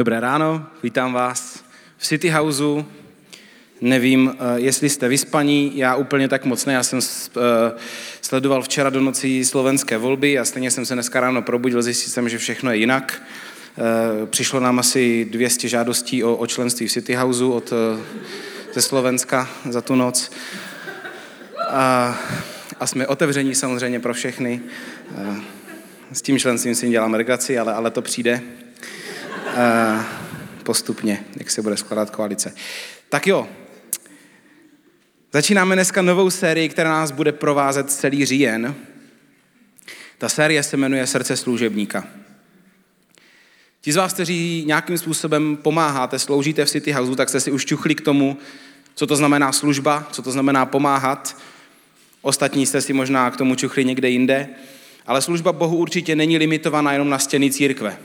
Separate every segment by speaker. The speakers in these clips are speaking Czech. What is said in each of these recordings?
Speaker 1: Dobré ráno, vítám vás v City Houseu. Nevím, eh, jestli jste vyspaní, já úplně tak moc ne. Já jsem eh, sledoval včera do noci slovenské volby a stejně jsem se dneska ráno probudil, zjistil jsem, že všechno je jinak. Eh, přišlo nám asi 200 žádostí o, o členství v City Houseu od, ze Slovenska za tu noc. A, a jsme otevření samozřejmě pro všechny. S tím členstvím si dělám regaci, ale, ale to přijde postupně, jak se bude skládat koalice. Tak jo, začínáme dneska novou sérii, která nás bude provázet celý říjen. Ta série se jmenuje Srdce služebníka. Ti z vás, kteří nějakým způsobem pomáháte, sloužíte v City Houseu, tak jste si už čuchli k tomu, co to znamená služba, co to znamená pomáhat. Ostatní jste si možná k tomu čuchli někde jinde. Ale služba Bohu určitě není limitovaná jenom na stěny církve.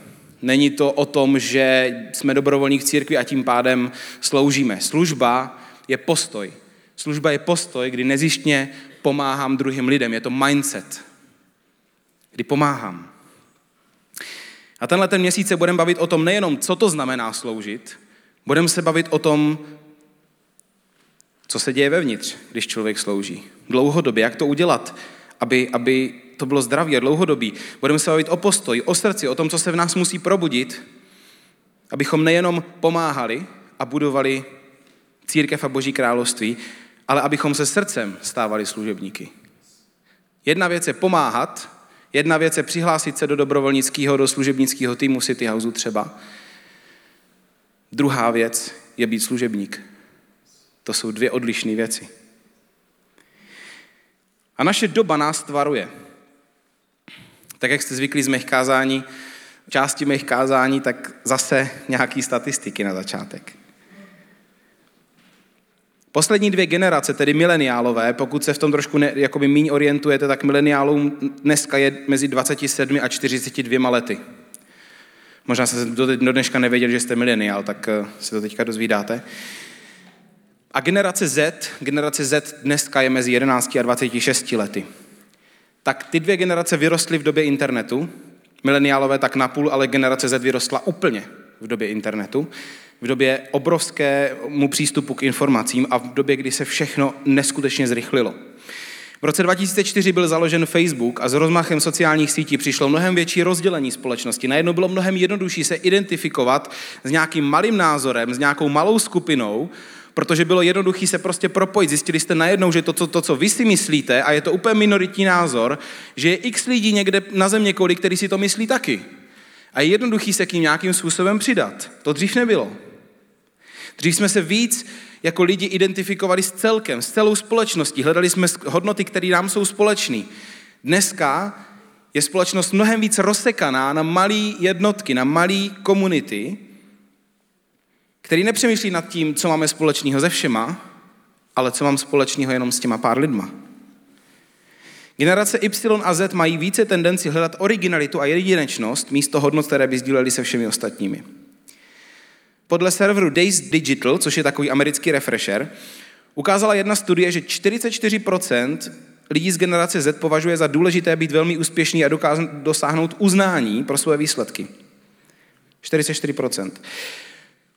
Speaker 1: Není to o tom, že jsme dobrovolní v církvi a tím pádem sloužíme. Služba je postoj. Služba je postoj, kdy nezištně pomáhám druhým lidem. Je to mindset, kdy pomáhám. A tenhle ten měsíc se budeme bavit o tom nejenom, co to znamená sloužit, budeme se bavit o tom, co se děje vevnitř, když člověk slouží. Dlouhodobě, jak to udělat, aby, aby to bylo zdraví a dlouhodobí. Budeme se bavit o postoji, o srdci, o tom, co se v nás musí probudit, abychom nejenom pomáhali a budovali církev a boží království, ale abychom se srdcem stávali služebníky. Jedna věc je pomáhat, jedna věc je přihlásit se do dobrovolnického, do služebnického týmu City Houseu třeba. Druhá věc je být služebník. To jsou dvě odlišné věci. A naše doba nás tvaruje. Tak jak jste zvyklí z mých kázání, části mých kázání, tak zase nějaký statistiky na začátek. Poslední dvě generace, tedy mileniálové, pokud se v tom trošku ne, jakoby míň orientujete, tak mileniálům dneska je mezi 27 a 42 lety. Možná jste do, dneška nevěděli, že jste mileniál, tak eh, se to teďka dozvídáte. A generace Z, generace Z dneska je mezi 11 a 26 lety tak ty dvě generace vyrostly v době internetu, mileniálové tak napůl, ale generace Z vyrostla úplně v době internetu, v době obrovskému přístupu k informacím a v době, kdy se všechno neskutečně zrychlilo. V roce 2004 byl založen Facebook a s rozmachem sociálních sítí přišlo mnohem větší rozdělení společnosti. Najednou bylo mnohem jednodušší se identifikovat s nějakým malým názorem, s nějakou malou skupinou, protože bylo jednoduché se prostě propojit. Zjistili jste najednou, že to, to, to, co vy si myslíte, a je to úplně minoritní názor, že je x lidí někde na země kolik, který si to myslí taky. A je jednoduchý se k ním nějakým způsobem přidat. To dřív nebylo. Dřív jsme se víc jako lidi identifikovali s celkem, s celou společností. Hledali jsme hodnoty, které nám jsou společné. Dneska je společnost mnohem víc rozsekaná na malé jednotky, na malé komunity, který nepřemýšlí nad tím, co máme společného ze všema, ale co mám společného jenom s těma pár lidma. Generace Y a Z mají více tendenci hledat originalitu a jedinečnost místo hodnot, které by sdíleli se všemi ostatními. Podle serveru Days Digital, což je takový americký refresher, ukázala jedna studie, že 44% lidí z generace Z považuje za důležité být velmi úspěšný a dosáhnout uznání pro své výsledky. 44%.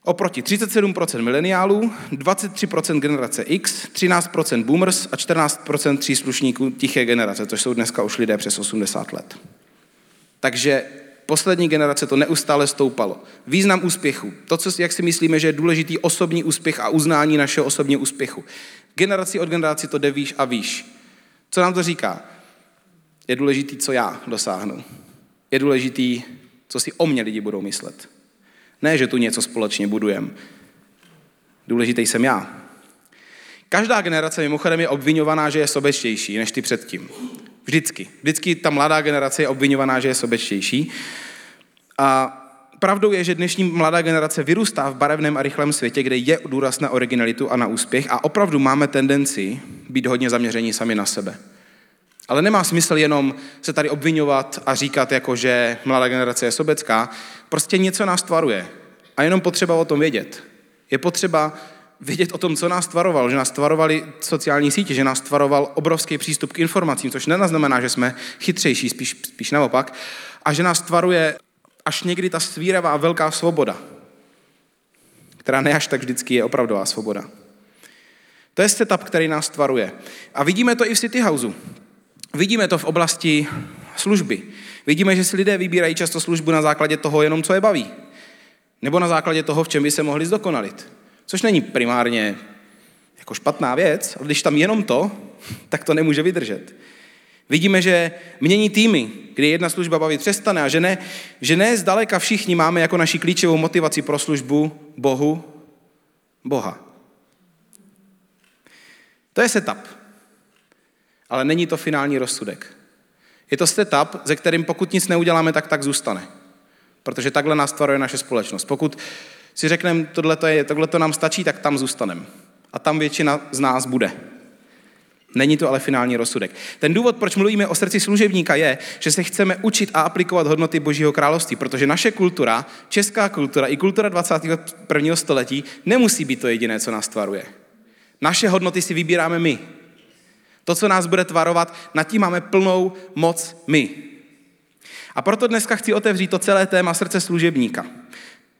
Speaker 1: Oproti 37% mileniálů, 23% generace X, 13% boomers a 14% příslušníků tiché generace, což jsou dneska už lidé přes 80 let. Takže poslední generace to neustále stoupalo. Význam úspěchu. To, co, jak si myslíme, že je důležitý osobní úspěch a uznání našeho osobního úspěchu. Generaci od generaci to jde výš a výš. Co nám to říká? Je důležitý, co já dosáhnu. Je důležitý, co si o mě lidi budou myslet. Ne, že tu něco společně budujeme. Důležitý jsem já. Každá generace mimochodem je obvinovaná, že je sobečtější než ty předtím. Vždycky. Vždycky ta mladá generace je obvinovaná, že je sobečtější. A pravdou je, že dnešní mladá generace vyrůstá v barevném a rychlém světě, kde je důraz na originalitu a na úspěch a opravdu máme tendenci být hodně zaměření sami na sebe. Ale nemá smysl jenom se tady obvinovat a říkat, jako že mladá generace je sobecká. Prostě něco nás tvaruje. A jenom potřeba o tom vědět. Je potřeba vědět o tom, co nás tvaroval, že nás tvarovali sociální sítě, že nás tvaroval obrovský přístup k informacím, což neznamená, že jsme chytřejší, spíš, spíš naopak, a že nás tvaruje až někdy ta svíravá velká svoboda. která ne až tak vždycky je opravdová svoboda. To je setup, který nás tvaruje. A vidíme to i v City Houseu. Vidíme to v oblasti služby. Vidíme, že si lidé vybírají často službu na základě toho jenom, co je baví. Nebo na základě toho, v čem by se mohli zdokonalit. Což není primárně jako špatná věc, ale když tam jenom to, tak to nemůže vydržet. Vidíme, že mění týmy, kdy jedna služba bavit přestane a že ne, že ne zdaleka všichni máme jako naši klíčovou motivaci pro službu Bohu Boha. To je setup. Ale není to finální rozsudek. Je to setup, ze kterým pokud nic neuděláme, tak tak zůstane. Protože takhle nás tvaruje naše společnost. Pokud si řekneme, tohle, je, tohle to nám stačí, tak tam zůstaneme. A tam většina z nás bude. Není to ale finální rozsudek. Ten důvod, proč mluvíme o srdci služebníka, je, že se chceme učit a aplikovat hodnoty Božího království, protože naše kultura, česká kultura i kultura 21. století nemusí být to jediné, co nás tvaruje. Naše hodnoty si vybíráme my. To, co nás bude tvarovat, nad tím máme plnou moc my. A proto dneska chci otevřít to celé téma srdce služebníka.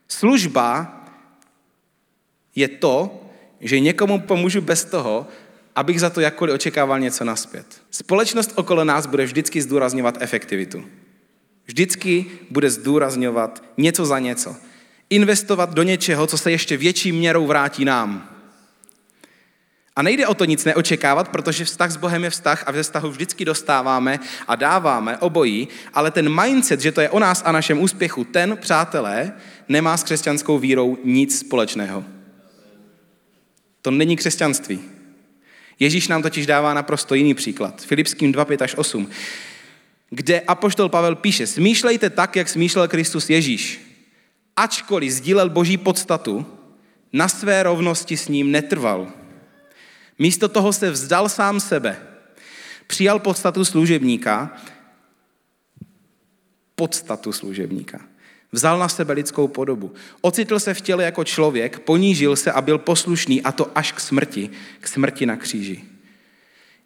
Speaker 1: Služba je to, že někomu pomůžu bez toho, abych za to jakkoliv očekával něco naspět. Společnost okolo nás bude vždycky zdůrazňovat efektivitu. Vždycky bude zdůrazňovat něco za něco. Investovat do něčeho, co se ještě větší měrou vrátí nám. A nejde o to nic neočekávat, protože vztah s Bohem je vztah a ve vztahu vždycky dostáváme a dáváme obojí, ale ten mindset, že to je o nás a našem úspěchu, ten, přátelé, nemá s křesťanskou vírou nic společného. To není křesťanství. Ježíš nám totiž dává naprosto jiný příklad. Filipským 2, 5 až 8, kde apoštol Pavel píše, smýšlejte tak, jak smýšlel Kristus Ježíš. Ačkoliv sdílel boží podstatu, na své rovnosti s ním netrval. Místo toho se vzdal sám sebe. Přijal podstatu služebníka, podstatu služebníka. Vzal na sebe lidskou podobu. Ocitl se v těle jako člověk, ponížil se a byl poslušný, a to až k smrti, k smrti na kříži.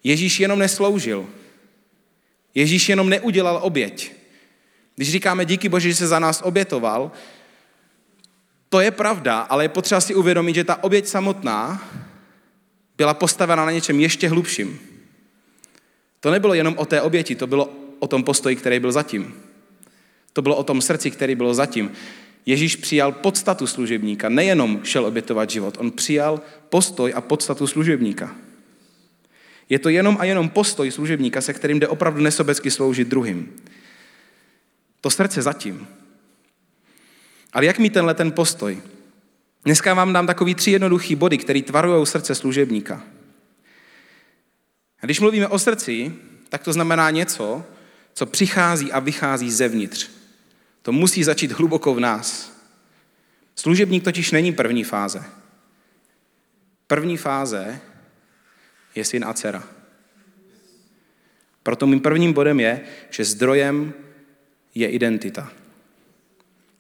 Speaker 1: Ježíš jenom nesloužil. Ježíš jenom neudělal oběť. Když říkáme díky Bože, že se za nás obětoval, to je pravda, ale je potřeba si uvědomit, že ta oběť samotná byla postavena na něčem ještě hlubším. To nebylo jenom o té oběti, to bylo o tom postoji, který byl zatím. To bylo o tom srdci, který bylo zatím. Ježíš přijal podstatu služebníka, nejenom šel obětovat život, on přijal postoj a podstatu služebníka. Je to jenom a jenom postoj služebníka, se kterým jde opravdu nesobecky sloužit druhým. To srdce zatím. Ale jak mít tenhle ten postoj? Dneska vám dám takový tři jednoduchý body, který tvarují srdce služebníka. A když mluvíme o srdci, tak to znamená něco, co přichází a vychází zevnitř. To musí začít hluboko v nás. Služebník totiž není první fáze. První fáze je syn a dcera. Proto mým prvním bodem je, že zdrojem je identita.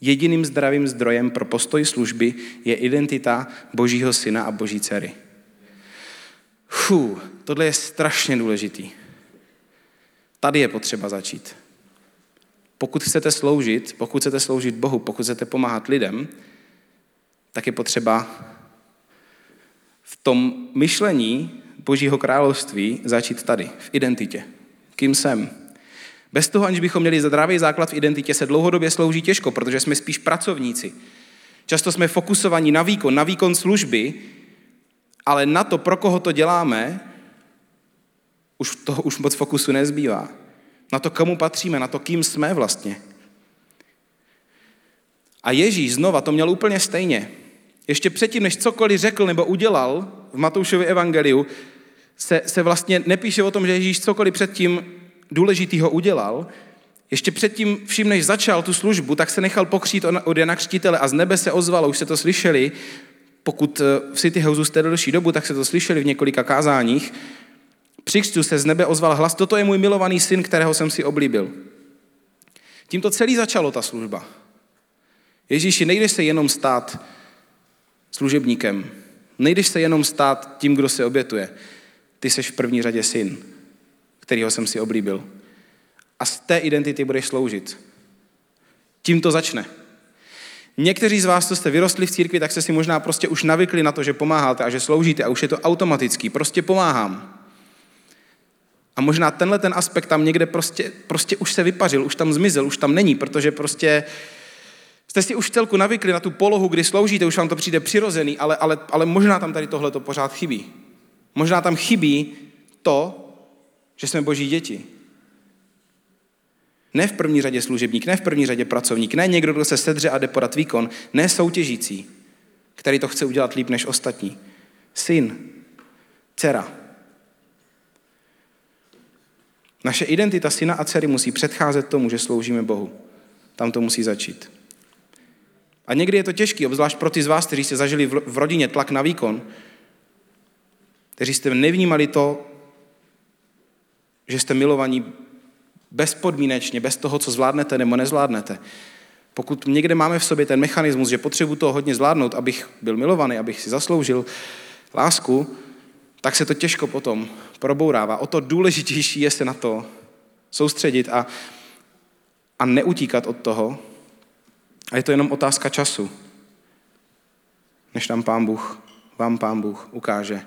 Speaker 1: Jediným zdravým zdrojem pro postoj služby je identita Božího syna a Boží dcery. Fů, tohle je strašně důležitý. Tady je potřeba začít. Pokud chcete sloužit, pokud chcete sloužit Bohu, pokud chcete pomáhat lidem, tak je potřeba v tom myšlení Božího království začít tady, v identitě. Kým jsem? Bez toho, aniž bychom měli zdravý základ v identitě, se dlouhodobě slouží těžko, protože jsme spíš pracovníci. Často jsme fokusovaní na výkon, na výkon služby, ale na to, pro koho to děláme, už toho už moc fokusu nezbývá. Na to, komu patříme, na to, kým jsme vlastně. A Ježíš znova to měl úplně stejně. Ještě předtím, než cokoliv řekl nebo udělal v Matoušově evangeliu, se, se vlastně nepíše o tom, že Ježíš cokoliv předtím důležitého udělal, ještě předtím, všim než začal tu službu, tak se nechal pokřít od Jana Křtitele a z nebe se ozvalo, už se to slyšeli, pokud eh, v City Houseu jste delší dobu, tak se to slyšeli v několika kázáních, při křtu se z nebe ozval hlas, toto je můj milovaný syn, kterého jsem si oblíbil. Tímto celý začalo ta služba. Ježíši, nejdeš se jenom stát služebníkem, nejdeš se jenom stát tím, kdo se obětuje. Ty seš v první řadě syn, kterýho jsem si oblíbil. A z té identity budeš sloužit. Tím to začne. Někteří z vás, co jste vyrostli v církvi, tak jste si možná prostě už navykli na to, že pomáháte a že sloužíte a už je to automatický. Prostě pomáhám. A možná tenhle ten aspekt tam někde prostě, prostě už se vypařil, už tam zmizel, už tam není, protože prostě jste si už celku navykli na tu polohu, kdy sloužíte, už vám to přijde přirozený, ale, ale, ale možná tam tady tohle to pořád chybí. Možná tam chybí to, že jsme boží děti. Ne v první řadě služebník, ne v první řadě pracovník, ne někdo, kdo se sedře a jde podat výkon, ne soutěžící, který to chce udělat líp než ostatní. Syn, dcera. Naše identita syna a dcery musí předcházet tomu, že sloužíme Bohu. Tam to musí začít. A někdy je to těžké, obzvlášť pro ty z vás, kteří jste zažili v rodině tlak na výkon, kteří jste nevnímali to, že jste milovaní bezpodmínečně, bez toho, co zvládnete nebo nezvládnete. Pokud někde máme v sobě ten mechanismus, že potřebuji to hodně zvládnout, abych byl milovaný, abych si zasloužil lásku, tak se to těžko potom probourává. O to důležitější je se na to soustředit a, a neutíkat od toho. A je to jenom otázka času, než tam pán Bůh, vám pán Bůh ukáže,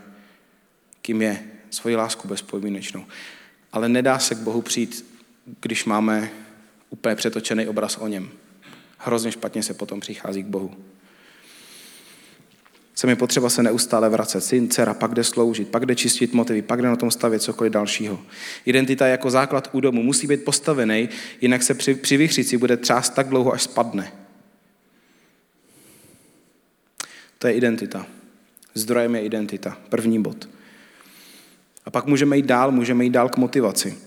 Speaker 1: kým je svoji lásku bezpodmínečnou. Ale nedá se k Bohu přijít, když máme úplně přetočený obraz o něm. Hrozně špatně se potom přichází k Bohu. Se mi potřeba se neustále vracet. Syn, dcera, pak jde sloužit, pak jde čistit motivy, pak jde na tom stavět cokoliv dalšího. Identita jako základ u domu musí být postavený, jinak se při, při vychřici bude třást tak dlouho, až spadne. To je identita. Zdrojem je identita. První bod. A pak můžeme jít dál, můžeme jít dál k motivaci.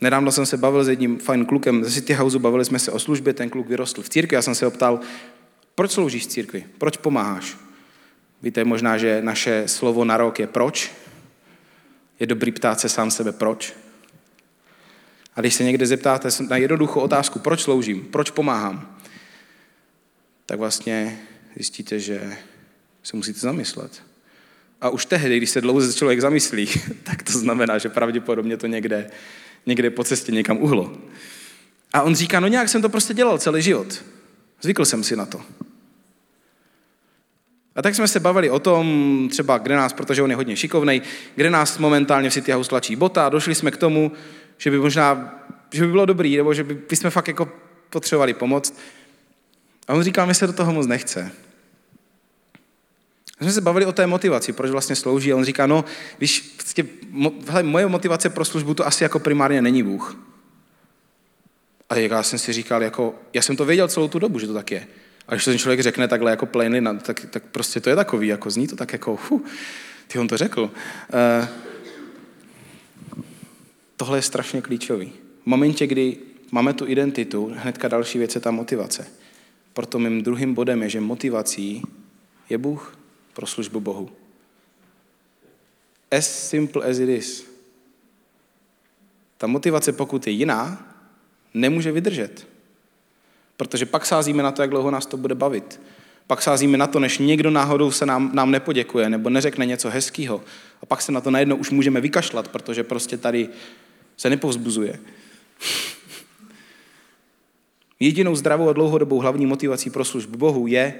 Speaker 1: Nedávno jsem se bavil s jedním fajn klukem ze City Houseu, bavili jsme se o službě, ten kluk vyrostl v církvi, já jsem se ho ptal, proč sloužíš v církvi, proč pomáháš? Víte možná, že naše slovo na rok je proč. Je dobrý ptát se sám sebe proč. A když se někde zeptáte na jednoduchou otázku, proč sloužím, proč pomáhám, tak vlastně zjistíte, že se musíte zamyslet. A už tehdy, když se dlouho člověk zamyslí, tak to znamená, že pravděpodobně to někde, někde po cestě někam uhlo. A on říká, no nějak jsem to prostě dělal celý život. Zvykl jsem si na to. A tak jsme se bavili o tom, třeba kde nás, protože on je hodně šikovný, kde nás momentálně v City House tlačí bota a došli jsme k tomu, že by možná, že by bylo dobrý, nebo že by, by jsme fakt jako potřebovali pomoct. A on říká, mi se do toho moc nechce. My jsme se bavili o té motivaci, proč vlastně slouží. A on říká, no, víš, vlastně, hele, moje motivace pro službu to asi jako primárně není Bůh. A já jsem si říkal, jako, já jsem to věděl celou tu dobu, že to tak je. A když to ten člověk řekne takhle jako plainly, tak, tak prostě to je takový, jako zní to tak jako, hu, ty on to řekl. Uh, tohle je strašně klíčový. V momentě, kdy máme tu identitu, hnedka další věc je ta motivace. Proto mým druhým bodem je, že motivací je Bůh pro službu Bohu. As simple as it is. Ta motivace, pokud je jiná, nemůže vydržet. Protože pak sázíme na to, jak dlouho nás to bude bavit. Pak sázíme na to, než někdo náhodou se nám, nám nepoděkuje nebo neřekne něco hezkého. A pak se na to najednou už můžeme vykašlat, protože prostě tady se nepovzbuzuje. Jedinou zdravou a dlouhodobou hlavní motivací pro službu Bohu je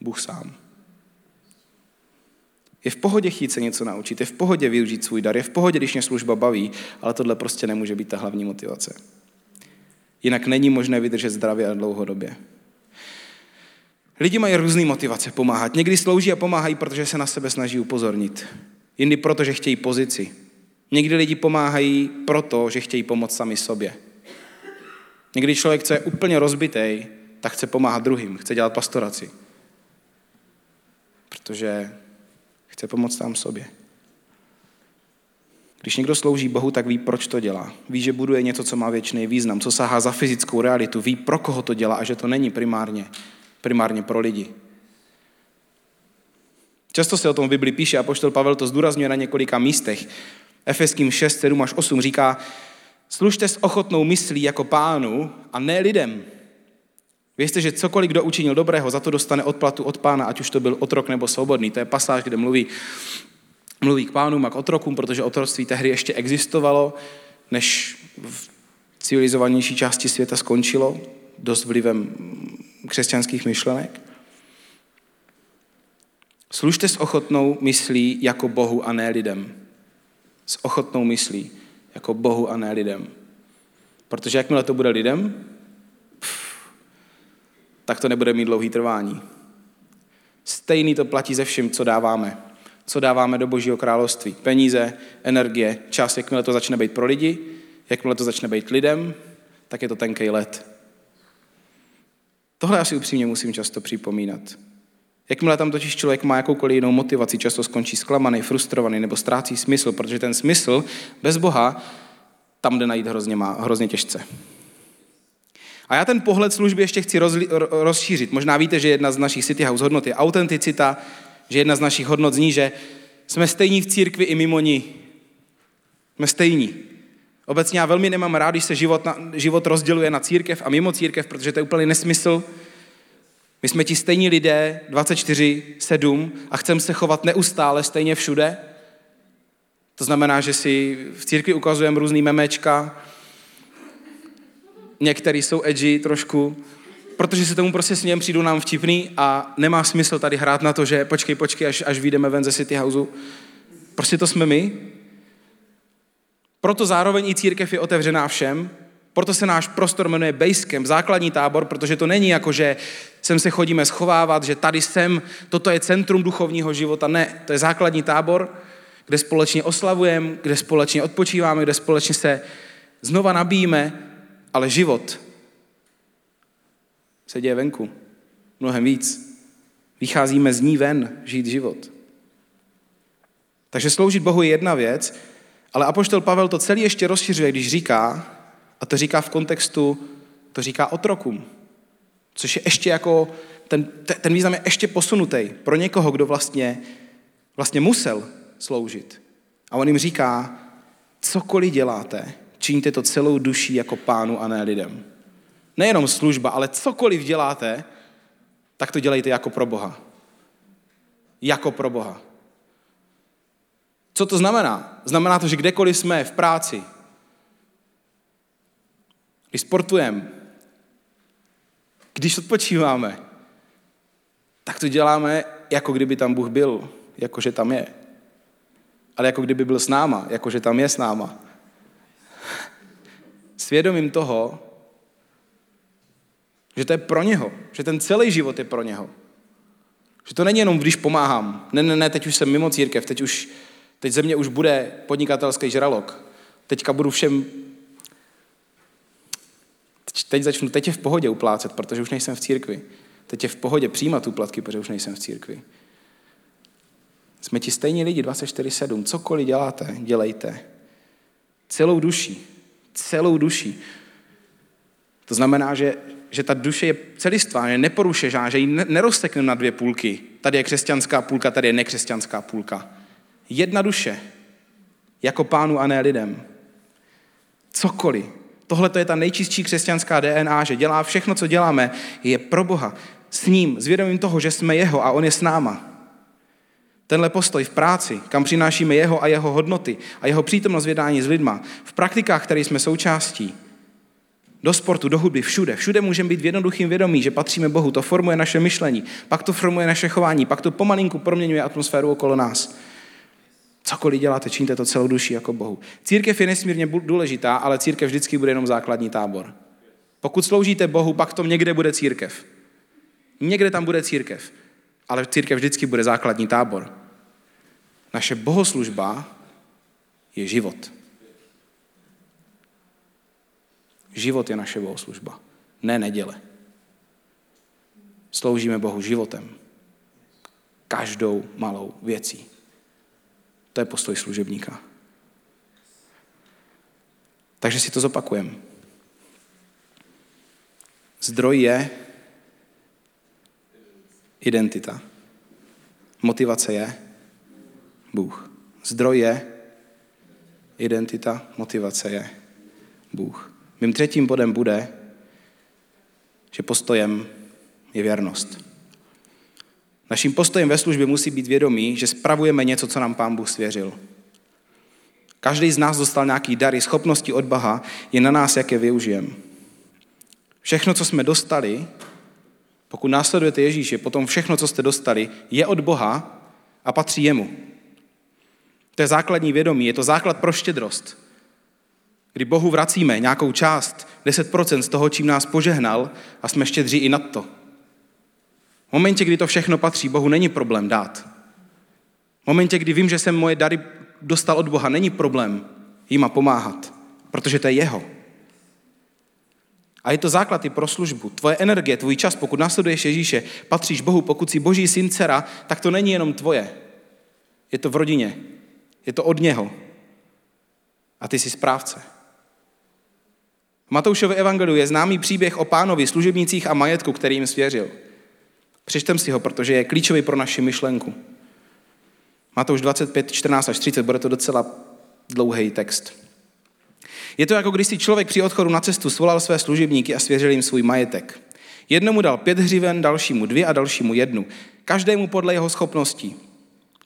Speaker 1: Bůh sám. Je v pohodě chtít se něco naučit, je v pohodě využít svůj dar, je v pohodě, když mě služba baví, ale tohle prostě nemůže být ta hlavní motivace. Jinak není možné vydržet zdravě a dlouhodobě. Lidi mají různé motivace pomáhat. Někdy slouží a pomáhají, protože se na sebe snaží upozornit. Jindy proto, že chtějí pozici. Někdy lidi pomáhají proto, že chtějí pomoct sami sobě. Někdy člověk, co je úplně rozbitý, tak chce pomáhat druhým, chce dělat pastoraci. Protože chce pomoct sám sobě. Když někdo slouží Bohu, tak ví, proč to dělá. Ví, že buduje něco, co má věčný význam, co sahá za fyzickou realitu. Ví, pro koho to dělá a že to není primárně, primárně pro lidi. Často se o tom v Bibli píše a poštol Pavel to zdůrazňuje na několika místech. Efeským 6, 7 až 8 říká, služte s ochotnou myslí jako pánu a ne lidem. Věřte, že cokoliv kdo učinil dobrého, za to dostane odplatu od pána, ať už to byl otrok nebo svobodný. To je pasáž, kde mluví mluví k pánům a k otrokům, protože otroctví tehdy ještě existovalo, než v civilizovanější části světa skončilo, dost vlivem křesťanských myšlenek? Služte s ochotnou myslí jako Bohu a ne lidem. S ochotnou myslí jako Bohu a ne lidem. Protože jakmile to bude lidem, tak to nebude mít dlouhý trvání. Stejný to platí ze vším, co dáváme. Co dáváme do Božího království. Peníze, energie, čas, jakmile to začne být pro lidi, jakmile to začne být lidem, tak je to tenký let. Tohle asi upřímně musím často připomínat. Jakmile tam totiž člověk má jakoukoliv jinou motivaci, často skončí zklamaný, frustrovaný nebo ztrácí smysl, protože ten smysl bez Boha tam jde najít hrozně, má, hrozně těžce. A já ten pohled služby ještě chci rozli, rozšířit. Možná víte, že jedna z našich City House hodnot je autenticita, že jedna z našich hodnot zní, že jsme stejní v církvi i mimo ní. Jsme stejní. Obecně já velmi nemám rád, když se život, na, život rozděluje na církev a mimo církev, protože to je úplně nesmysl. My jsme ti stejní lidé 24-7 a chceme se chovat neustále stejně všude. To znamená, že si v církvi ukazujeme různý memečka, některý jsou edgy trošku, protože se tomu prostě s něm přijdu nám vtipný a nemá smysl tady hrát na to, že počkej, počkej, až, až vyjdeme ven ze City Houseu. Prostě to jsme my. Proto zároveň i církev je otevřená všem, proto se náš prostor jmenuje Basecamp, základní tábor, protože to není jako, že sem se chodíme schovávat, že tady jsem, toto je centrum duchovního života. Ne, to je základní tábor, kde společně oslavujeme, kde společně odpočíváme, kde společně se znova nabíjíme, ale život se děje venku. Mnohem víc. Vycházíme z ní ven, žít život. Takže sloužit Bohu je jedna věc, ale Apoštol Pavel to celý ještě rozšiřuje, když říká, a to říká v kontextu, to říká otrokům, což je ještě jako, ten, ten význam je ještě posunutý pro někoho, kdo vlastně, vlastně musel sloužit. A on jim říká, cokoliv děláte, čiňte to celou duší jako pánu a ne lidem. Nejenom služba, ale cokoliv děláte, tak to dělejte jako pro Boha. Jako pro Boha. Co to znamená? Znamená to, že kdekoliv jsme v práci, když sportujeme, když odpočíváme, tak to děláme, jako kdyby tam Bůh byl, jakože tam je. Ale jako kdyby byl s náma, jakože tam je s náma. Svědomím toho, že to je pro něho, že ten celý život je pro něho. Že to není jenom, když pomáhám. Ne, ne, ne, teď už jsem mimo církev, teď už, teď ze mě už bude podnikatelský žralok. Teďka budu všem teď začnu, teď je v pohodě uplácet, protože už nejsem v církvi. Teď je v pohodě přijímat úplatky, protože už nejsem v církvi. Jsme ti stejní lidi 24-7. Cokoliv děláte, dělejte. Celou duší. Celou duší. To znamená, že, že ta duše je celistvá, že neporušená, že ji neroztekneme na dvě půlky. Tady je křesťanská půlka, tady je nekřesťanská půlka. Jedna duše, jako pánu a ne lidem. Cokoliv. Tohle je ta nejčistší křesťanská DNA, že dělá všechno, co děláme, je pro Boha. S ním, s vědomím toho, že jsme jeho a on je s náma. Tenhle postoj v práci, kam přinášíme jeho a jeho hodnoty a jeho přítomnost v jednání s lidma, v praktikách, které jsme součástí, do sportu, do hudby, všude. Všude můžeme být v jednoduchým vědomí, že patříme Bohu. To formuje naše myšlení, pak to formuje naše chování, pak to pomalinku proměňuje atmosféru okolo nás. Cokoliv děláte, činíte to celou duší jako Bohu. Církev je nesmírně důležitá, ale církev vždycky bude jenom základní tábor. Pokud sloužíte Bohu, pak to někde bude církev. Někde tam bude církev. Ale církev vždycky bude základní tábor. Naše bohoslužba je život. Život je naše bohoslužba, ne neděle. Sloužíme Bohu životem. Každou malou věcí. To je postoj služebníka. Takže si to zopakujeme. Zdroj je identita. Motivace je Bůh. Zdroj je identita, motivace je Bůh. Mým třetím bodem bude, že postojem je věrnost. Naším postojem ve službě musí být vědomí, že spravujeme něco, co nám Pán Bůh svěřil. Každý z nás dostal nějaký dary, schopnosti od Boha, je na nás, jak je využijeme. Všechno, co jsme dostali, pokud následujete Ježíše, potom všechno, co jste dostali, je od Boha a patří jemu. To je základní vědomí, je to základ pro štědrost. Kdy Bohu vracíme nějakou část, 10% z toho, čím nás požehnal a jsme štědří i nad to. V momentě, kdy to všechno patří Bohu, není problém dát. V momentě, kdy vím, že jsem moje dary dostal od Boha, není problém jima pomáhat, protože to je jeho. A je to základ i pro službu. Tvoje energie, tvůj čas, pokud následuješ Ježíše, patříš Bohu, pokud jsi boží syn dcera, tak to není jenom tvoje. Je to v rodině. Je to od něho. A ty jsi správce. V Matoušově evangeliu je známý příběh o pánovi, služebnících a majetku, který jim svěřil. Přečtem si ho, protože je klíčový pro naši myšlenku. Matouš 25, 14 až 30, bude to docela dlouhý text. Je to jako když si člověk při odchodu na cestu svolal své služebníky a svěřil jim svůj majetek. Jednomu dal pět hřiven, dalšímu dvě a dalšímu jednu. Každému podle jeho schopností.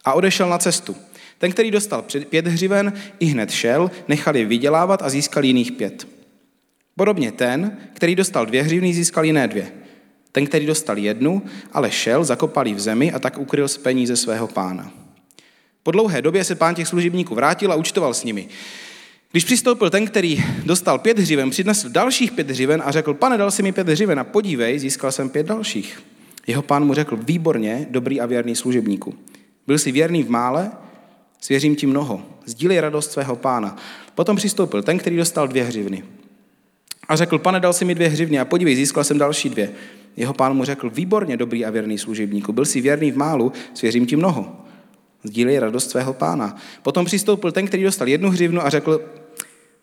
Speaker 1: A odešel na cestu. Ten, který dostal pět hřiven, i hned šel, nechal je vydělávat a získal jiných pět. Podobně ten, který dostal dvě hřivny, získal jiné dvě. Ten, který dostal jednu, ale šel, zakopal ji v zemi a tak ukryl z peníze svého pána. Po dlouhé době se pán těch služebníků vrátil a účtoval s nimi. Když přistoupil ten, který dostal pět hřiven, přinesl dalších pět hřiven a řekl, pane, dal si mi pět hřiven a podívej, získal jsem pět dalších. Jeho pán mu řekl, výborně, dobrý a věrný služebníku. Byl jsi věrný v mále, svěřím ti mnoho. Sdílej radost svého pána. Potom přistoupil ten, který dostal dvě hřivny. A řekl, pane, dal si mi dvě hřivny a podívej, získal jsem další dvě. Jeho pán mu řekl, výborně, dobrý a věrný služebníku. Byl jsi věrný v málu, svěřím ti mnoho. Sdílej radost svého pána. Potom přistoupil ten, který dostal jednu hřivnu a řekl,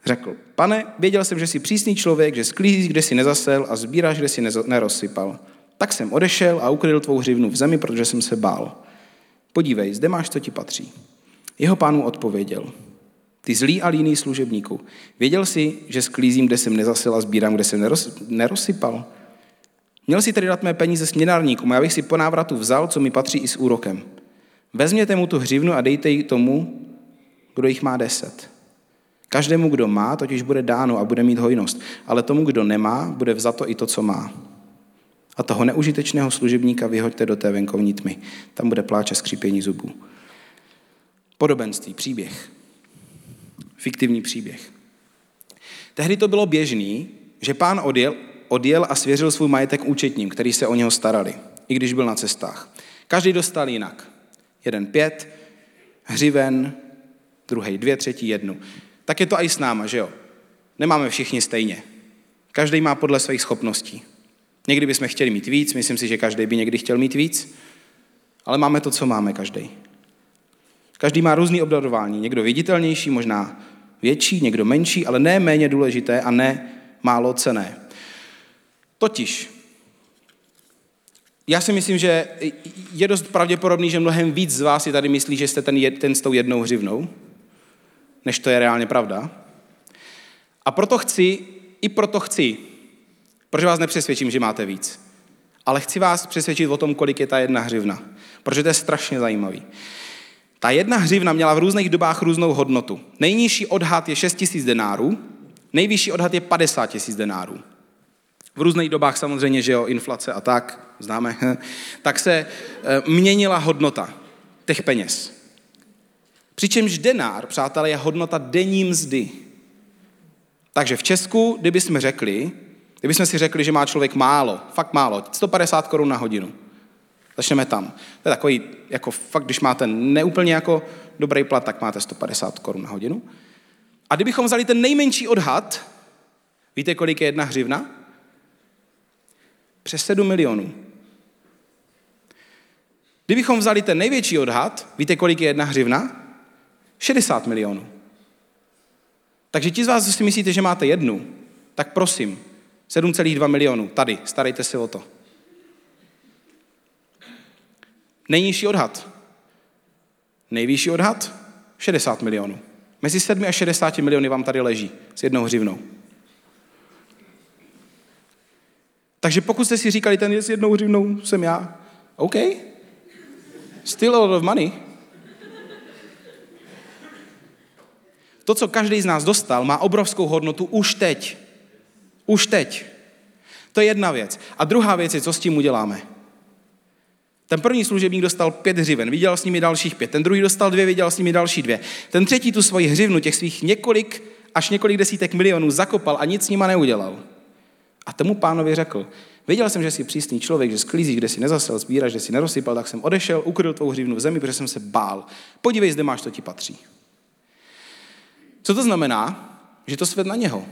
Speaker 1: řekl, pane, věděl jsem, že jsi přísný člověk, že sklízíš, kde si nezasel a sbíráš, kde si nerozsypal. Tak jsem odešel a ukryl tvou hřivnu v zemi, protože jsem se bál. Podívej, zde máš, co ti patří. Jeho pánu odpověděl, ty zlý a líný služebníku, věděl jsi, že sklízím, kde jsem nezasel a sbírám, kde jsem nerozsypal? Měl si tedy dát mé peníze směnárníkům, já bych si po návratu vzal, co mi patří i s úrokem. Vezměte mu tu hřivnu a dejte ji tomu, kdo jich má deset. Každému, kdo má, totiž bude dáno a bude mít hojnost, ale tomu, kdo nemá, bude vzato i to, co má. A toho neužitečného služebníka vyhoďte do té venkovní tmy. Tam bude pláče skřípění zubů. Podobenství, příběh. Fiktivní příběh. Tehdy to bylo běžný, že pán odjel, odjel a svěřil svůj majetek účetním, který se o něho starali, i když byl na cestách. Každý dostal jinak. Jeden pět, hřiven, druhý dvě, třetí jednu. Tak je to i s náma, že jo? Nemáme všichni stejně. Každý má podle svých schopností. Někdy bychom chtěli mít víc, myslím si, že každý by někdy chtěl mít víc, ale máme to, co máme každý. Každý má různý obdarování. Někdo viditelnější, možná větší, někdo menší, ale ne méně důležité a ne málo cené. Totiž já si myslím, že je dost pravděpodobný, že mnohem víc z vás si tady myslí, že jste ten, ten s tou jednou hřivnou, než to je reálně pravda. A proto chci, i proto chci, protože vás nepřesvědčím, že máte víc, ale chci vás přesvědčit o tom, kolik je ta jedna hřivna, protože to je strašně zajímavý. Ta jedna hřivna měla v různých dobách různou hodnotu. Nejnižší odhad je 6 tisíc denárů, nejvyšší odhad je 50 tisíc denárů. V různých dobách samozřejmě, že jo, inflace a tak, známe, tak se eh, měnila hodnota těch peněz. Přičemž denár, přátelé, je hodnota denní mzdy. Takže v Česku, kdybychom řekli, kdybychom si řekli, že má člověk málo, fakt málo, 150 korun na hodinu, začneme tam. To je takový, jako fakt, když máte neúplně jako dobrý plat, tak máte 150 korun na hodinu. A kdybychom vzali ten nejmenší odhad, víte, kolik je jedna hřivna? Přes 7 milionů. Kdybychom vzali ten největší odhad, víte, kolik je jedna hřivna? 60 milionů. Takže ti z vás, co si myslíte, že máte jednu, tak prosím, 7,2 milionů, tady, starejte se o to. Nejnižší odhad. Nejvyšší odhad? 60 milionů. Mezi 7 a 60 miliony vám tady leží s jednou hřivnou. Takže pokud jste si říkali, ten je s jednou hřivnou, jsem já, OK, still a lot of money. To, co každý z nás dostal, má obrovskou hodnotu už teď. Už teď. To je jedna věc. A druhá věc je, co s tím uděláme. Ten první služebník dostal pět hřiven, viděl s nimi dalších pět. Ten druhý dostal dvě, viděl s nimi další dvě. Ten třetí tu svoji hřivnu, těch svých několik až několik desítek milionů zakopal a nic s nima neudělal. A tomu pánovi řekl, Věděl jsem, že jsi přísný člověk, že sklízíš, kde si nezasel, sbíráš, že si nerozsypal, tak jsem odešel, ukryl tvou hřivnu v zemi, protože jsem se bál. Podívej, zde máš, to ti patří. Co to znamená? Že to svět na něho.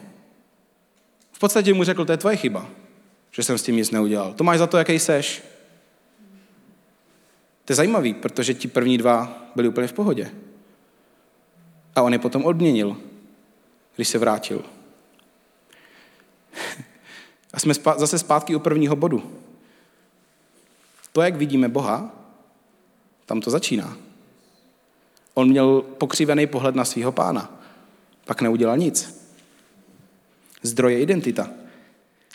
Speaker 1: V podstatě mu řekl, to je tvoje chyba, že jsem s tím nic neudělal. To máš za to, jaký seš. To je zajímavý, protože ti první dva byli úplně v pohodě. A on je potom odměnil, když se vrátil. A jsme zase zpátky u prvního bodu. To, jak vidíme Boha, tam to začíná. On měl pokřivený pohled na svého pána. Pak neudělal nic. Zdroje identita.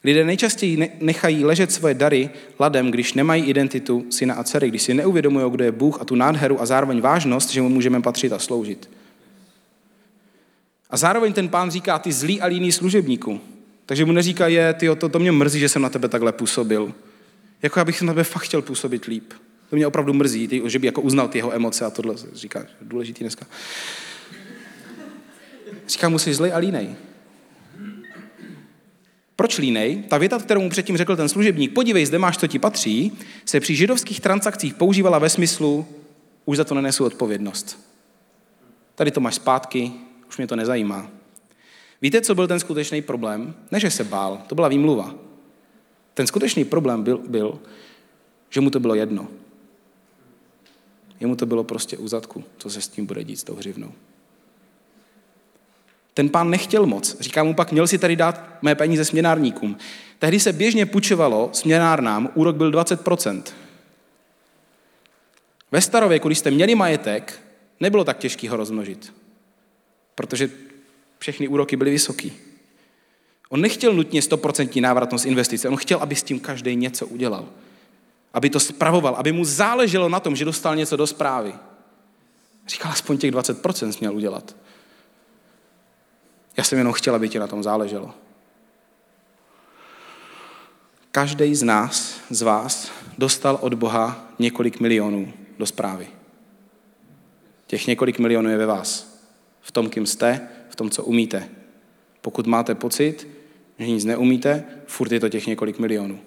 Speaker 1: Lidé nejčastěji nechají ležet svoje dary ladem, když nemají identitu syna a dcery, když si neuvědomují, kdo je Bůh a tu nádheru a zároveň vážnost, že mu můžeme patřit a sloužit. A zároveň ten pán říká, ty zlý a líný služebníku. Takže mu neříká, je, ty to, to mě mrzí, že jsem na tebe takhle působil. Jako já bych na tebe fakt chtěl působit líp. To mě opravdu mrzí, ty, že by jako uznal ty jeho emoce a tohle říká, důležitý dneska. Říká mu, jsi zlej a línej. Proč línej? Ta věta, kterou mu předtím řekl ten služebník, podívej, zde máš, co ti patří, se při židovských transakcích používala ve smyslu, už za to nenesu odpovědnost. Tady to máš zpátky, už mě to nezajímá. Víte, co byl ten skutečný problém? Ne, že se bál, to byla výmluva. Ten skutečný problém byl, byl že mu to bylo jedno. Jemu to bylo prostě u zadku, co se s tím bude dít s tou hřivnou. Ten pán nechtěl moc. Říká mu pak, měl si tady dát mé peníze směnárníkům. Tehdy se běžně půjčovalo směnárnám, úrok byl 20%. Ve starověku, když jste měli majetek, nebylo tak těžký ho rozmnožit. Protože všechny úroky byly vysoký. On nechtěl nutně 100% návratnost investice, on chtěl, aby s tím každý něco udělal. Aby to spravoval, aby mu záleželo na tom, že dostal něco do zprávy. Říkal, aspoň těch 20% měl udělat. Já jsem jenom chtěl, aby ti na tom záleželo. Každý z nás, z vás, dostal od Boha několik milionů do zprávy. Těch několik milionů je ve vás. V tom, kým jste, v tom, co umíte. Pokud máte pocit, že nic neumíte, furt je to těch několik milionů.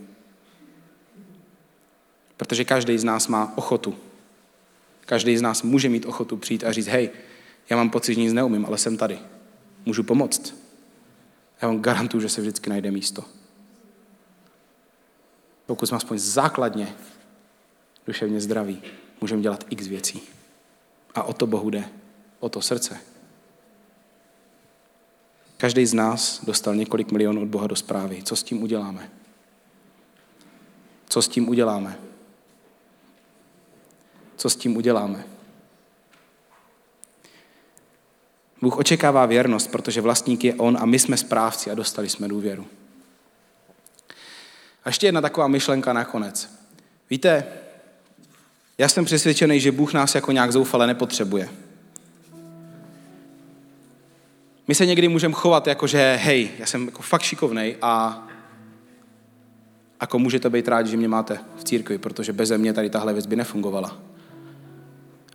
Speaker 1: Protože každý z nás má ochotu. Každý z nás může mít ochotu přijít a říct, hej, já mám pocit, že nic neumím, ale jsem tady. Můžu pomoct. Já vám garantuju, že se vždycky najde místo. Pokud jsme aspoň základně duševně zdraví, můžeme dělat x věcí. A o to Bohu jde. O to srdce. Každý z nás dostal několik milionů od Boha do zprávy. Co s tím uděláme? Co s tím uděláme? Co s tím uděláme? Bůh očekává věrnost, protože vlastník je On a my jsme správci a dostali jsme důvěru. A ještě jedna taková myšlenka nakonec. Víte, já jsem přesvědčený, že Bůh nás jako nějak zoufale nepotřebuje. My se někdy můžeme chovat jako, že hej, já jsem jako fakt šikovnej a jako můžete být rádi, že mě máte v církvi, protože bez mě tady tahle věc by nefungovala.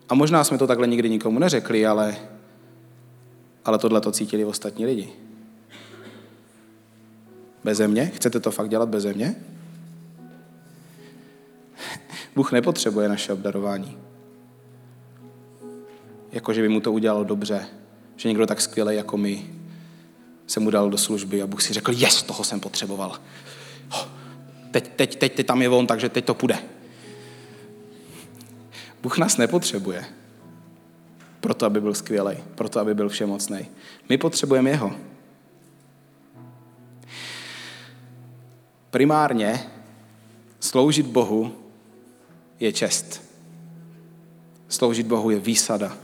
Speaker 1: A možná jsme to takhle nikdy nikomu neřekli, ale, ale tohle to cítili ostatní lidi. Beze mě? Chcete to fakt dělat beze mě? Bůh nepotřebuje naše obdarování. Jako, že by mu to udělalo dobře, že někdo tak skvělý jako my se mu dal do služby a Bůh si řekl, jest, toho jsem potřeboval. Teď, teď, teď, teď tam je on, takže teď to půjde. Bůh nás nepotřebuje proto, aby byl skvělý, proto, aby byl všemocný. My potřebujeme jeho. Primárně sloužit Bohu je čest. Sloužit Bohu je výsada.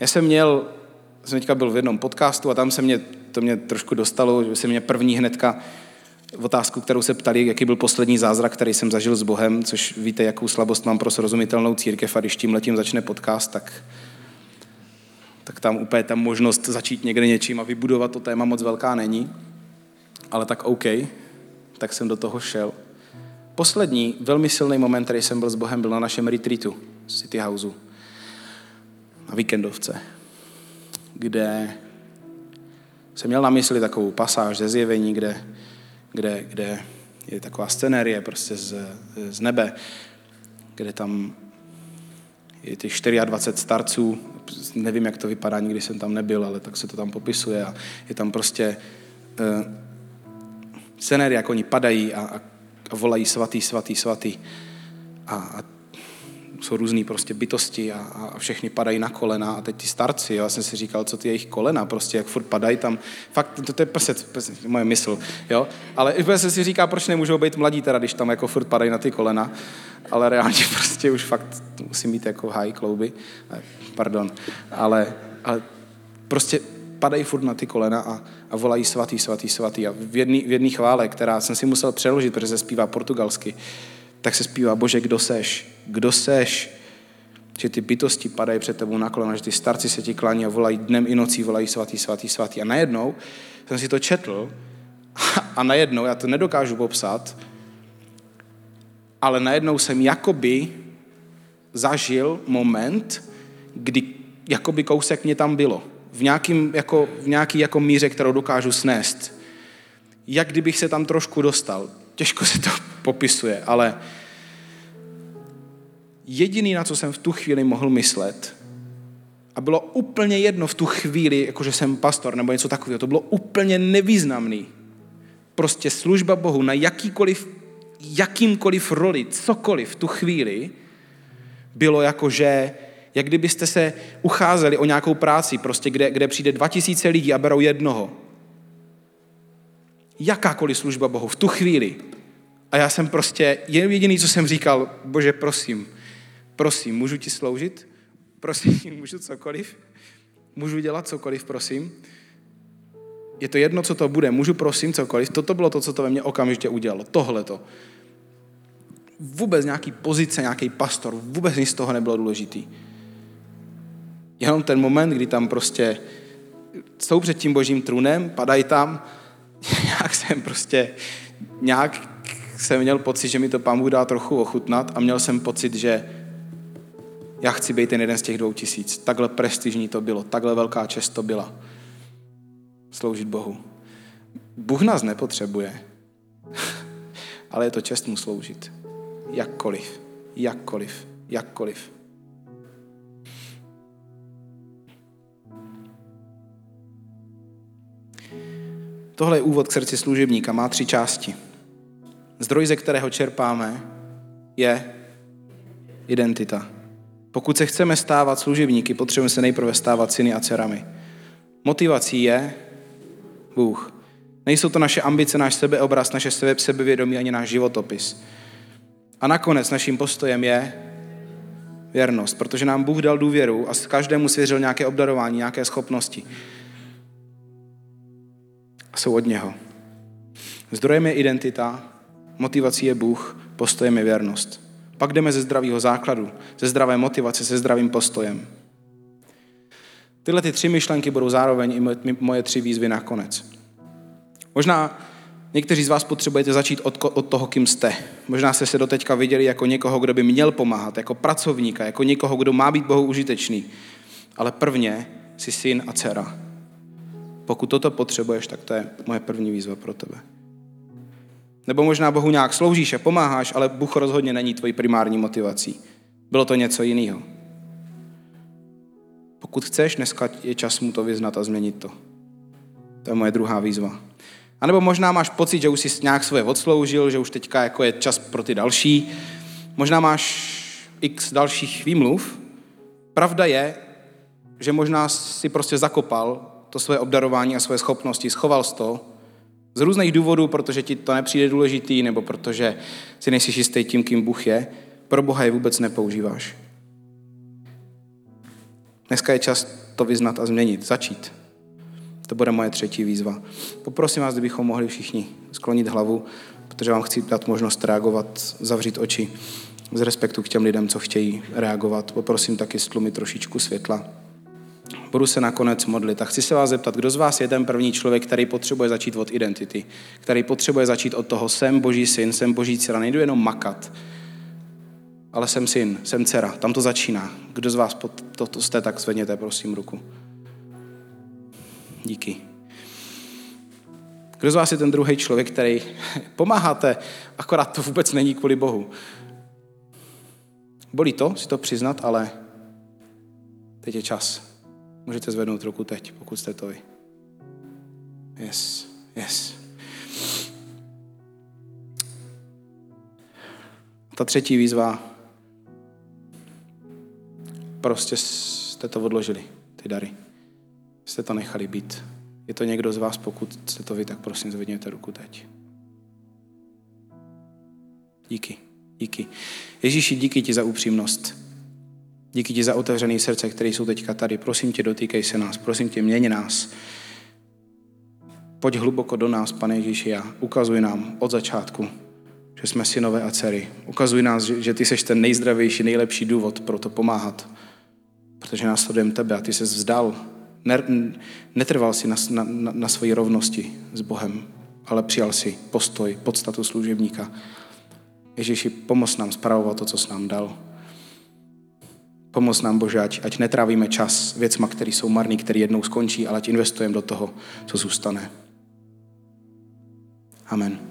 Speaker 1: Já jsem měl, jsem teďka byl v jednom podcastu a tam se mě, to mě trošku dostalo, že se mě první hnedka otázku, kterou se ptali, jaký byl poslední zázrak, který jsem zažil s Bohem, což víte, jakou slabost mám pro srozumitelnou církev a když tím letím začne podcast, tak, tak tam úplně ta možnost začít někde něčím a vybudovat to téma moc velká není. Ale tak OK, tak jsem do toho šel. Poslední velmi silný moment, který jsem byl s Bohem, byl na našem retreatu City Houseu. Na víkendovce, kde jsem měl na mysli takovou pasáž ze zjevení, kde, kde, kde je taková scenérie prostě z, z nebe, kde tam je těch 24 starců, nevím, jak to vypadá, nikdy jsem tam nebyl, ale tak se to tam popisuje a je tam prostě uh, scenérie, jak oni padají a, a, a volají svatý, svatý, svatý. A, a jsou různé prostě bytosti a, a všechny padají na kolena a teď ty starci, jo, já jsem si říkal, co ty jejich kolena, prostě jak furt padají tam, fakt, to, to je prostě moje mysl, jo, ale i jsem si říká, proč nemůžou být mladí teda, když tam jako furt padají na ty kolena, ale reálně prostě už fakt musí mít jako high klouby, eh, pardon, ale, ale prostě padají furt na ty kolena a, a volají svatý, svatý, svatý. A v jedné chvále, která jsem si musel přeložit, protože se zpívá portugalsky, tak se zpívá, bože, kdo seš? Kdo seš? Že ty bytosti padají před tebou na kolena, že ty starci se ti klání a volají dnem i nocí, volají svatý, svatý, svatý. A najednou jsem si to četl a najednou, já to nedokážu popsat, ale najednou jsem jakoby zažil moment, kdy jakoby kousek mě tam bylo. V, nějakým, jako, v nějaký jako míře, kterou dokážu snést. Jak kdybych se tam trošku dostal. Těžko se to popisuje, ale jediný, na co jsem v tu chvíli mohl myslet, a bylo úplně jedno v tu chvíli, jakože jsem pastor nebo něco takového, to bylo úplně nevýznamný. Prostě služba Bohu na jakýkoliv, jakýmkoliv roli, cokoliv v tu chvíli, bylo jako, že jak kdybyste se ucházeli o nějakou práci, prostě kde, kde přijde 2000 lidí a berou jednoho. Jakákoliv služba Bohu v tu chvíli a já jsem prostě, jediný, co jsem říkal, bože, prosím, prosím, můžu ti sloužit? Prosím, můžu cokoliv? Můžu dělat cokoliv, prosím? Je to jedno, co to bude, můžu prosím cokoliv. Toto bylo to, co to ve mně okamžitě udělalo. Tohle to. Vůbec nějaký pozice, nějaký pastor, vůbec nic z toho nebylo důležitý. Jenom ten moment, kdy tam prostě jsou před tím božím trůnem, padají tam, jak jsem prostě nějak jsem měl pocit, že mi to pán Bůh dá trochu ochutnat a měl jsem pocit, že já chci být ten jeden z těch dvou tisíc. Takhle prestižní to bylo, takhle velká čest to byla. Sloužit Bohu. Bůh nás nepotřebuje, ale je to čest mu sloužit. Jakkoliv, jakkoliv, jakkoliv. Tohle je úvod k srdci služebníka, má tři části. Zdroj, ze kterého čerpáme, je identita. Pokud se chceme stávat služebníky, potřebujeme se nejprve stávat syny a dcerami. Motivací je Bůh. Nejsou to naše ambice, náš sebeobraz, naše sebevědomí ani náš životopis. A nakonec naším postojem je věrnost, protože nám Bůh dal důvěru a každému svěřil nějaké obdarování, nějaké schopnosti. A jsou od něho. Zdrojem je identita, motivací je Bůh, postojem je věrnost. Pak jdeme ze zdravého základu, ze zdravé motivace, se zdravým postojem. Tyhle ty tři myšlenky budou zároveň i moje tři výzvy nakonec. Možná někteří z vás potřebujete začít od, od toho, kým jste. Možná jste se doteďka viděli jako někoho, kdo by měl pomáhat, jako pracovníka, jako někoho, kdo má být Bohu užitečný. Ale prvně jsi syn a dcera. Pokud toto potřebuješ, tak to je moje první výzva pro tebe. Nebo možná Bohu nějak sloužíš a pomáháš, ale Bůh rozhodně není tvojí primární motivací. Bylo to něco jiného. Pokud chceš, dneska je čas mu to vyznat a změnit to. To je moje druhá výzva. A nebo možná máš pocit, že už jsi nějak svoje odsloužil, že už teďka jako je čas pro ty další. Možná máš x dalších výmluv. Pravda je, že možná si prostě zakopal to svoje obdarování a svoje schopnosti, schoval z to z různých důvodů, protože ti to nepřijde důležitý, nebo protože si nejsi jistý tím, kým Bůh je, pro Boha je vůbec nepoužíváš. Dneska je čas to vyznat a změnit, začít. To bude moje třetí výzva. Poprosím vás, kdybychom mohli všichni sklonit hlavu, protože vám chci dát možnost reagovat, zavřít oči z respektu k těm lidem, co chtějí reagovat. Poprosím taky stlumit trošičku světla. Budu se nakonec modlit. A chci se vás zeptat, kdo z vás je ten první člověk, který potřebuje začít od identity, který potřebuje začít od toho, jsem boží syn, jsem boží dcera, nejdu jenom makat, ale jsem syn, jsem dcera, tam to začíná. Kdo z vás to, to, to jste, tak zvedněte prosím ruku. Díky. Kdo z vás je ten druhý člověk, který pomáháte, akorát to vůbec není kvůli Bohu. Bolí to si to přiznat, ale teď je čas. Můžete zvednout ruku teď, pokud jste to vy. Yes, yes. Ta třetí výzva. Prostě jste to odložili, ty dary. Jste to nechali být. Je to někdo z vás, pokud jste to vy, tak prosím zvedněte ruku teď. Díky, díky. Ježíši, díky ti za upřímnost. Díky ti za otevřené srdce, které jsou teďka tady. Prosím tě, dotýkej se nás. Prosím tě, měň nás. Pojď hluboko do nás, pane Ježíši, a ukazuj nám od začátku, že jsme synové a dcery. Ukazuj nás, že ty seš ten nejzdravější, nejlepší důvod pro to pomáhat. Protože následujeme tebe a ty se vzdal. Netrval si na, na, na svoji rovnosti s Bohem, ale přijal si postoj, podstatu služebníka. Ježíši, pomoz nám spravovat to, co jsi nám dal. Pomoz nám, Bože, ať, ať netrávíme čas věcma, které jsou marný, které jednou skončí, ale ať investujeme do toho, co zůstane. Amen.